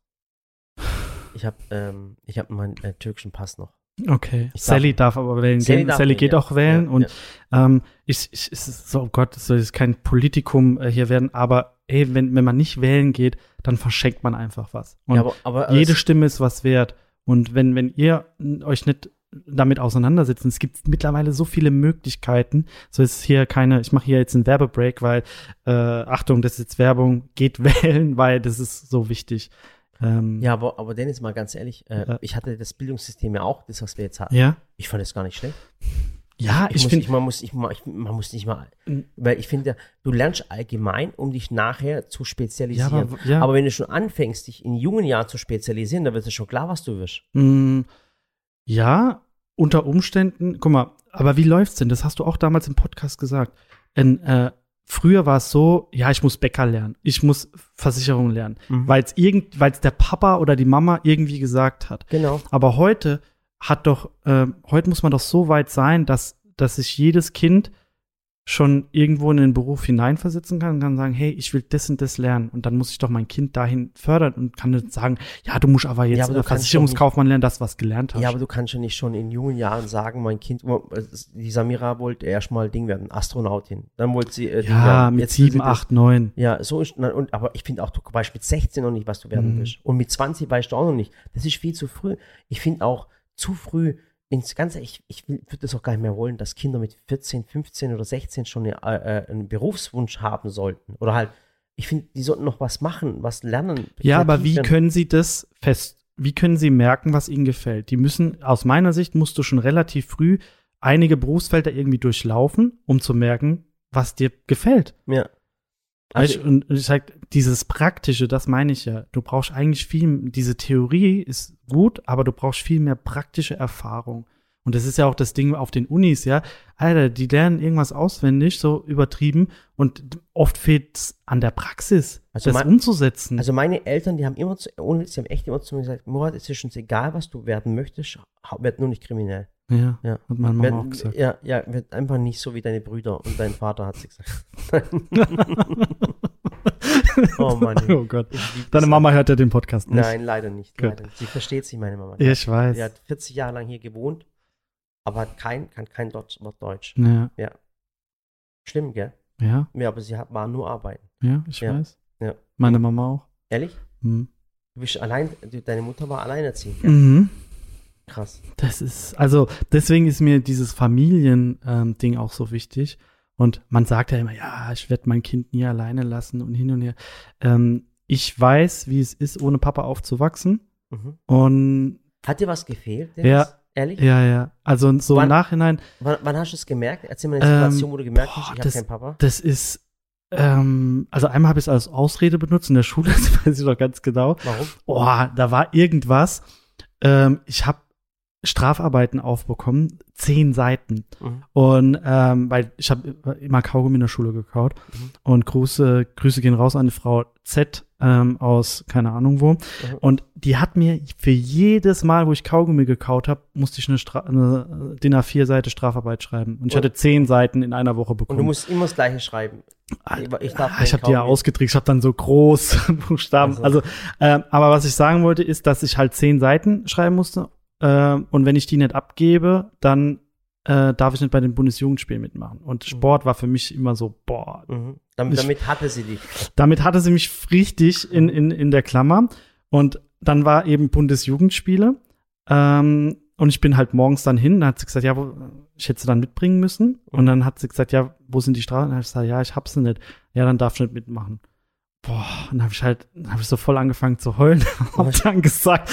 Ich habe ähm, ich hab meinen äh, türkischen Pass noch. Okay. Ich Sally darf, aber wählen Sally gehen. darf Sally geht ja. auch wählen Ja, und ja. ähm, ich, ich, ist so, oh Gott, es soll jetzt kein Politikum äh, hier werden, aber ey, wenn, wenn man nicht wählen geht, dann verschenkt man einfach was. Und aber, aber jede Stimme ist was wert. Und wenn, wenn ihr euch nicht damit auseinandersetzt, es gibt mittlerweile so viele Möglichkeiten. So ist hier keine, ich mache hier jetzt einen Werbebreak, weil, äh, Achtung, das ist jetzt Werbung, geht wählen, weil das ist so wichtig. Ähm, ja, aber, aber Dennis, mal ganz ehrlich, äh, Ja. ich hatte das Bildungssystem ja auch, das, was wir jetzt hatten. ja, Ich fand es gar nicht schlecht. ja, ich, ich finde, man, muss, ich, man, ich, man muss nicht mal, Mhm. weil ich finde, du lernst allgemein, um dich nachher zu ja, spezialisieren. aber, ja. Aber wenn du schon anfängst, dich in jungen Jahren zu spezialisieren, dann wird es schon klar, was du wirst. Mm, Ja, unter Umständen, guck mal, aber wie läuft's denn? Das hast du auch damals im Podcast gesagt. In, äh, früher war es so, ja, ich muss Bäcker lernen, ich muss Versicherung lernen, Mhm. weil es irgend, weil es der Papa oder die Mama irgendwie gesagt hat. Genau. Aber heute hat doch, äh, heute muss man doch so weit sein, dass, dass sich jedes Kind schon irgendwo in den Beruf hineinversetzen kann und kann sagen, hey, ich will das und das lernen. Und dann muss ich doch mein Kind dahin fördern und kann nicht sagen, ja, du musst aber jetzt Ja, aber Versicherungskaufmann lernen, das, was gelernt hast. Ja, aber du kannst ja nicht schon in jungen Jahren sagen, mein Kind, die Samira wollte erstmal Ding werden, Astronautin. Dann wollte sie äh, Ja, mit Jetzt sieben, acht, neun. Ja, so ist, na, und, aber ich finde auch, du weißt mit 16 noch nicht, was du werden Mhm. willst. Und mit 20 weißt du auch noch nicht. Das ist viel zu früh. Ich finde auch zu früh ins Ganze, ich, ich würde das auch gar nicht mehr wollen, dass Kinder mit 14, 15 oder 16 schon eine, äh, einen Berufswunsch haben sollten. Oder halt, ich finde, die sollten noch was machen, was lernen. Ja, aber wie werden. können sie das fest, wie können sie merken, was ihnen gefällt? Die müssen, aus meiner Sicht, musst du schon relativ früh einige Berufsfelder irgendwie durchlaufen, um zu merken, was dir gefällt. Ja. Also, du, und ich sag, dieses Praktische, das meine ich ja. Du brauchst eigentlich viel, diese Theorie ist gut, aber du brauchst viel mehr praktische Erfahrung. Und das ist ja auch das Ding auf den Unis, ja. Alter, die lernen irgendwas auswendig, so übertrieben, und oft fehlt es an der Praxis, Also das mein- umzusetzen. Also meine Eltern, die haben immer, zu, sie haben echt immer zu mir gesagt, Murat, es ist uns egal, was du werden möchtest, werd nur nicht kriminell. Ja, Ja. hat meine Mama auch gesagt. Ja, ja, wird einfach nicht so wie deine Brüder und dein Vater hat sie gesagt. oh Mann. oh Gott. Deine Mama hört ja den Podcast nicht. Nein, leider nicht. Leider nicht. Sie versteht sich, meine Mama. Ja, ich weiß. Sie hat 40 Jahre lang hier gewohnt, aber hat kein, kann kein Deutsch, Wort Deutsch. Ja, Schlimm, gell? ja, Ja, aber sie hat, war nur arbeiten. ja, ich Ja. weiß. Ja. Meine Mama auch. Ehrlich? Mhm. Du bist allein, deine Mutter war alleinerziehend, gell? Mhm. Krass. Das ist, also deswegen ist mir dieses Familien-Ding auch so wichtig. Und man sagt ja immer, ja, ich werde mein Kind nie alleine lassen und hin und her. Ähm, ich weiß, wie es ist, ohne Papa aufzuwachsen. Mhm. Und Hat dir was gefehlt? Dennis? Ja. Ehrlich? ja, ja, also so Wann- im Nachhinein, Wann, wann hast du es gemerkt? Erzähl mir eine Ähm, Situation, wo du gemerkt boah, hast, ich habe keinen Papa. das ist, ähm, also einmal habe ich es als Ausrede benutzt in der Schule, das weiß ich noch ganz genau. Warum? Oh, da war irgendwas. Ähm, ich habe Strafarbeiten aufbekommen, zehn Seiten. Mhm. Und ähm, weil ich habe immer Kaugummi in der Schule gekaut. Mhm. Und Grüße, Grüße gehen raus an die Frau Z ähm, aus keine Ahnung wo. Mhm. Und die hat mir für jedes Mal, wo ich Kaugummi gekaut habe, musste ich eine, Stra eine DIN A4-Seite Strafarbeit schreiben. Und ich Und- hatte zehn Seiten in einer Woche Und bekommen. du musst immer das Gleiche schreiben. Ich, ich darf Ah, ich habe die ja ausgetrickst, ich habe dann so groß Buchstaben. Also. Also, ähm, aber was ich sagen wollte, ist, dass ich halt zehn Seiten schreiben musste. Ähm, und wenn ich die nicht abgebe, dann äh, darf ich nicht bei den Bundesjugendspielen mitmachen. Und Sport war für mich immer so, boah, Mhm. Damit, Ich- damit hatte sie dich. damit hatte sie mich richtig in, in, in der Klammer. Und dann war eben Bundesjugendspiele. Ähm, und ich bin halt morgens dann hin, da hat sie gesagt, ja, wo, ich hätte sie dann mitbringen müssen. Und dann hat sie gesagt, ja, wo sind die Straßen? Dann habe ich gesagt, ja, ich hab sie nicht. Ja, dann darfst du nicht mitmachen. Boah, dann habe ich halt, dann habe ich so voll angefangen zu heulen. hab dann gesagt,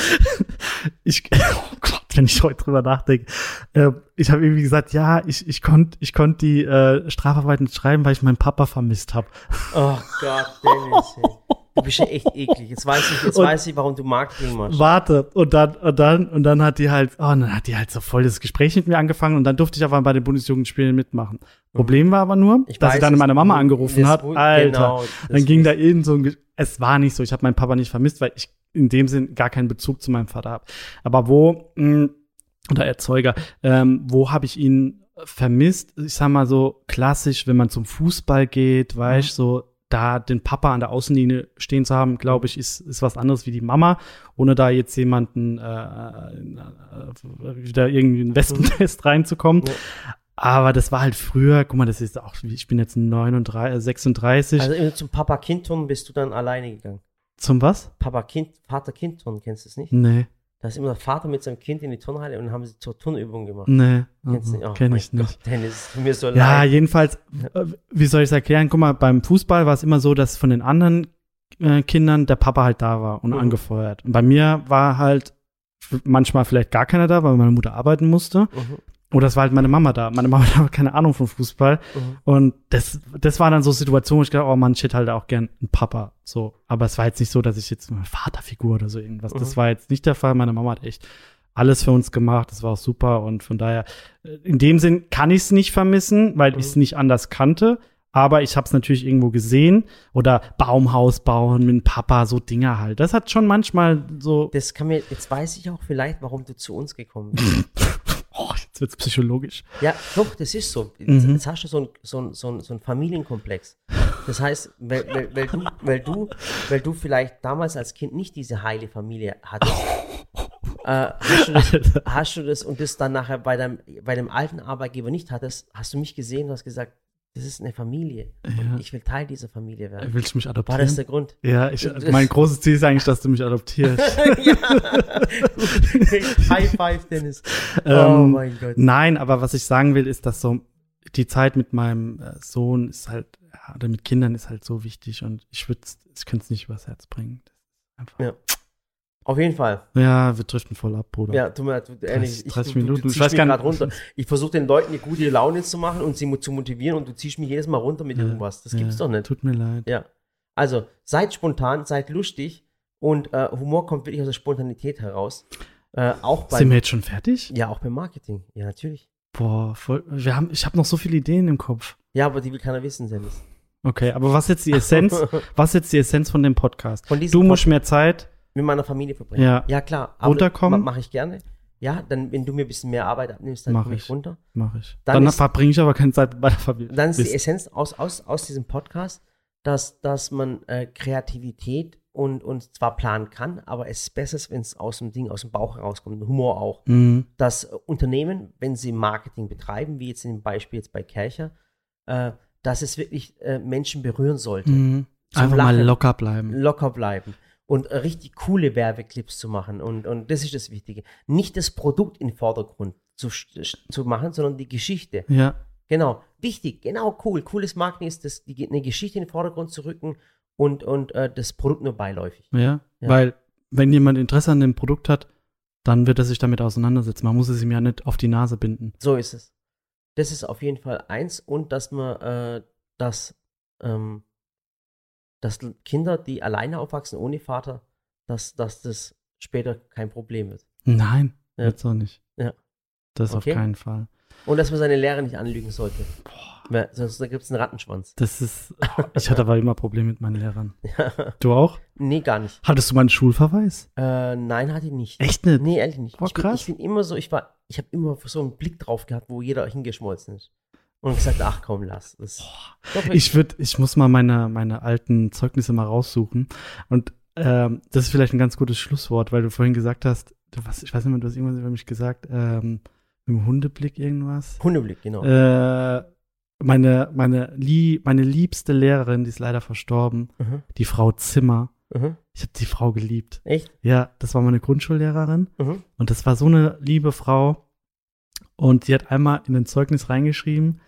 ich, oh Gott, wenn ich heute drüber nachdenke. Äh, ich habe irgendwie gesagt, ja, ich, ich konnte ich konnt die äh, Strafarbeit nicht schreiben, weil ich meinen Papa vermisst habe. Oh Gott, Dennis. ey. Du bist ja echt eklig. Jetzt weiß ich, jetzt Und- weiß ich, warum du Marketing machst. Warte, und dann, und dann, und dann hat die halt, oh, dann hat die halt so voll das Gespräch mit mir angefangen und dann durfte ich aber bei den Bundesjugendspielen mitmachen. Problem war aber nur, Mhm. Ich dass weiß sie dann meine Mama angerufen hat. Alter, genau, dann ging da irgend so ein, es war nicht so, ich habe meinen Papa nicht vermisst, weil ich in dem Sinn gar keinen Bezug zu meinem Vater habe. Aber wo, mh, oder Erzeuger, ähm, wo habe ich ihn vermisst? Ich sag mal so klassisch, wenn man zum Fußball geht, Mhm. weißt so da den Papa an der Außenlinie stehen zu haben, glaube ich, ist, ist was anderes wie die Mama, ohne da jetzt jemanden äh, äh, wieder irgendwie in Wespentest reinzukommen. Mhm. Ja. Aber das war halt früher, guck mal, das ist auch, ich bin jetzt 39, äh, 36. Also immer zum Papa-Kind-Turnen bist du dann alleine gegangen. Zum was? Papa-Kind, Vater-Kind-Turnen, kennst du es nicht? Nee, Da ist immer der Vater mit seinem Kind in die Turnhalle und haben sie zur Turnübung gemacht. nee, Kennst du nicht? Oh mein ich nicht. Gott, Dennis, es tut mir so Ja, leid. jedenfalls, äh, wie soll ich es erklären? Guck mal, beim Fußball war es immer so, dass von den anderen äh, Kindern der Papa halt da war und Mhm. angefeuert. Und bei mir war halt manchmal vielleicht gar keiner da, weil meine Mutter arbeiten musste. Mhm, Oder es war halt meine Mama da. Meine Mama hatte keine Ahnung von Fußball. mhm. Und das, das war dann so Situationen, wo ich dachte, oh Mann, ich hätte halt auch gern einen Papa. So. Aber es war jetzt nicht so, dass ich jetzt eine Vaterfigur oder so irgendwas. Das Mhm. war jetzt nicht der Fall. Meine Mama hat echt alles für uns gemacht. Das war auch super. Und von daher, äh, in dem Sinn kann ich es nicht vermissen, weil Mhm. ich es nicht anders kannte. Aber ich habe es natürlich irgendwo gesehen. Oder Baumhaus bauen mit Papa, so Dinger halt. Das hat schon manchmal so. Das kann mir, jetzt weiß ich auch vielleicht, warum du zu uns gekommen bist. Jetzt wird's psychologisch. ja, doch, das ist so. Jetzt, Mhm. jetzt hast du so einen so so ein, so ein Familienkomplex. Das heißt, weil, weil, weil, du, weil, du, weil du vielleicht damals als Kind nicht diese heile Familie hattest, äh, hast, du das, hast du das und das dann nachher bei deinem, bei dem alten Arbeitgeber nicht hattest, hast du mich gesehen und hast gesagt, das ist eine Familie. Ja. Und ich will Teil dieser Familie werden. Willst du mich War adoptieren? das der Grund? ja, ich, mein großes Ziel ist eigentlich, dass du mich adoptierst. ja. High five, Dennis. oh Ähm, mein Gott. Nein, aber was ich sagen will, ist, dass so die Zeit mit meinem äh, Sohn ist halt, oder mit Kindern ist halt so wichtig und ich würde ich könnte es nicht übers Herz bringen. Einfach, Ja. Auf jeden Fall. ja, wir driften voll ab, Bruder. Ja, tut mir leid, du- ehrlich, 30 ich, du, Minuten, Du, du ich weiß gar nicht- runter. Ich versuche den Leuten eine gute Laune zu machen und sie zu motivieren und du ziehst mich jedes Mal runter mit Ja. irgendwas. Das Ja, gibt's doch nicht. Tut mir leid. Ja. Also, seid spontan, seid lustig und äh, Humor kommt wirklich aus der Spontanität heraus. Äh, auch Sind wir beim, jetzt schon fertig? ja, auch beim Marketing. Ja, natürlich. Boah, voll, wir haben, ich habe noch so viele Ideen im Kopf. Ja, aber die will keiner wissen, Dennis. Okay, aber was jetzt die Essenz, was ist jetzt die Essenz von dem Podcast? Von Du musst Pod- mehr Zeit. Mit meiner Familie verbringen. Ja. ja klar. Runterkommen? Mache ich gerne. Ja, dann, wenn du mir ein bisschen mehr Arbeit abnimmst, dann Mach komme ich ich. runter. Mache ich. Dann Dann, verbringe ich aber keine Zeit bei der Familie. Dann ist die Essenz aus, aus, aus diesem Podcast, dass, dass man äh, Kreativität und, und zwar planen kann, aber es ist besser, wenn es aus dem Ding, aus dem Bauch herauskommt, Humor auch. Mhm. Dass Unternehmen, wenn sie Marketing betreiben, wie jetzt in dem Beispiel jetzt bei Kercher, äh, dass es wirklich äh, Menschen berühren sollte. Mhm. Einfach mal Lachen. locker bleiben. Locker bleiben und richtig coole Werbeclips zu machen. Und, und das ist das Wichtige. Nicht das Produkt in den Vordergrund zu, zu machen, sondern die Geschichte. Ja. Genau, wichtig, genau, cool. Cooles Marketing ist, das, die, eine Geschichte in den Vordergrund zu rücken und, und äh, das Produkt nur beiläufig. Ja, Ja. weil wenn jemand Interesse an dem Produkt hat, dann wird er sich damit auseinandersetzen. Man muss es ihm ja nicht auf die Nase binden. So ist es. Das ist auf jeden Fall eins und dass man, äh, dass, ähm, dass Kinder, die alleine aufwachsen ohne Vater, dass, dass das später kein Problem wird. Nein. Ja. wird's auch nicht. Ja. Das Okay. auf keinen Fall. Und dass man seine Lehrer nicht anlügen sollte. Ja, sonst gibt es einen Rattenschwanz. Das ist, ich hatte aber immer Probleme mit meinen Lehrern. Ja. Du auch? nee, gar nicht. Hattest du mal einen Schulverweis? Äh, nein, hatte ich nicht. Echt nicht? Nee, ehrlich nicht. Boah, ich, bin, krass. ich bin immer so, ich war, ich habe immer so einen Blick drauf gehabt, wo jeder hingeschmolzen ist. Und gesagt, ach komm, lass. Doch, Ich würde, ich muss mal meine, meine alten Zeugnisse mal raussuchen. Und ähm, das ist vielleicht ein ganz gutes Schlusswort, weil du vorhin gesagt hast, du, was, ich weiß nicht mehr, du hast irgendwas über mich gesagt, ähm, mit dem Hundeblick irgendwas. Hundeblick, genau. Äh, meine, meine, lie meine liebste Lehrerin, die ist leider verstorben, Mhm. die Frau Zimmer. Mhm. Ich habe die Frau geliebt. Echt? Ja, das war meine Grundschullehrerin. Mhm. Und das war so eine liebe Frau. Und die hat einmal in ein Zeugnis reingeschrieben,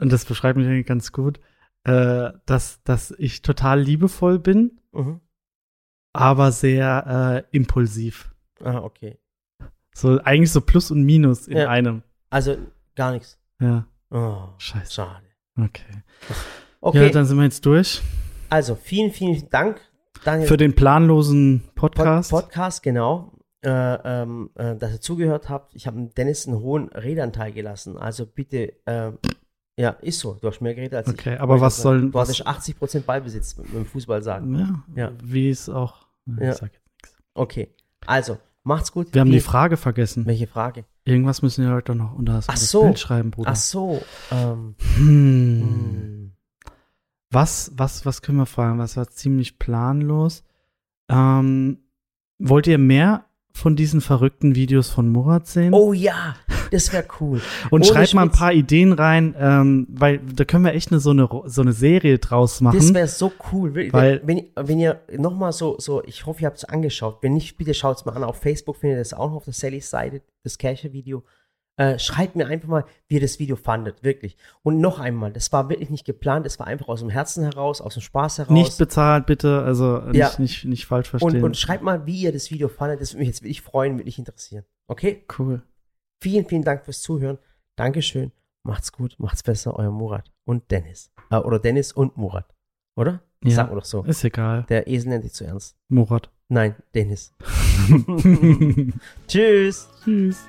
und das beschreibt mich eigentlich ganz gut, äh, dass, dass ich total liebevoll bin, Mhm. aber sehr äh, impulsiv. Ah, okay. So eigentlich so Plus und Minus in Ja. einem. Also gar nichts. Ja, Oh, scheiße. schade. Okay. Okay, Ja, dann sind wir jetzt durch. also vielen, vielen Dank, Daniel. Für den planlosen Pod Podcast. Podcast, genau. Äh, ähm, äh, dass ihr zugehört habt. Ich habe Dennis einen hohen Redeanteil gelassen. Also bitte, äh, ja, ist so. Du hast mehr geredet als ich. Okay, aber was soll- Du was- hattest 80% Ballbesitz mit dem Fußball sagen. ja, Ja. wie es auch. Ja. Ich sag jetzt nichts. Okay, also, macht's gut. Wir haben die Frage vergessen. Welche Frage? Irgendwas müssen wir heute noch unter das, Ach so. Bild schreiben, Bruder. Ach so, ähm, Hm. hm. Was, was, was können wir fragen? Was war ziemlich planlos? Ähm, wollt ihr mehr von diesen verrückten Videos von Murat sehen? Oh ja, das wäre cool. Und ohne schreibt mal ein paar Ideen rein, ähm, weil da können wir echt eine, so, eine, so eine Serie draus machen. Das wäre so cool. Weil- wenn, wenn ihr nochmal so, so, ich hoffe, ihr habt es angeschaut. Wenn nicht, bitte schaut es mal an. Auf Facebook findet ihr das auch noch auf der Sallys Seite, das Cacher-Video. Äh, schreibt mir einfach mal, wie ihr das Video fandet, wirklich. Und noch einmal, das war wirklich nicht geplant, es war einfach aus dem Herzen heraus, aus dem Spaß heraus. nicht bezahlt, bitte, also nicht, Ja. nicht, nicht falsch und, verstehen. und schreibt mal, wie ihr das Video fandet, das würde mich jetzt wirklich freuen, wirklich interessieren. Okay? cool. Vielen, vielen Dank fürs Zuhören. Dankeschön. Macht's gut, macht's besser, euer Murat und Dennis. Äh, oder Dennis und Murat. Oder? Ja. Sagen wir doch so. Ist egal. Der Esel nennt dich zu ernst. Murat. Nein, Dennis. Tschüss. Tschüss.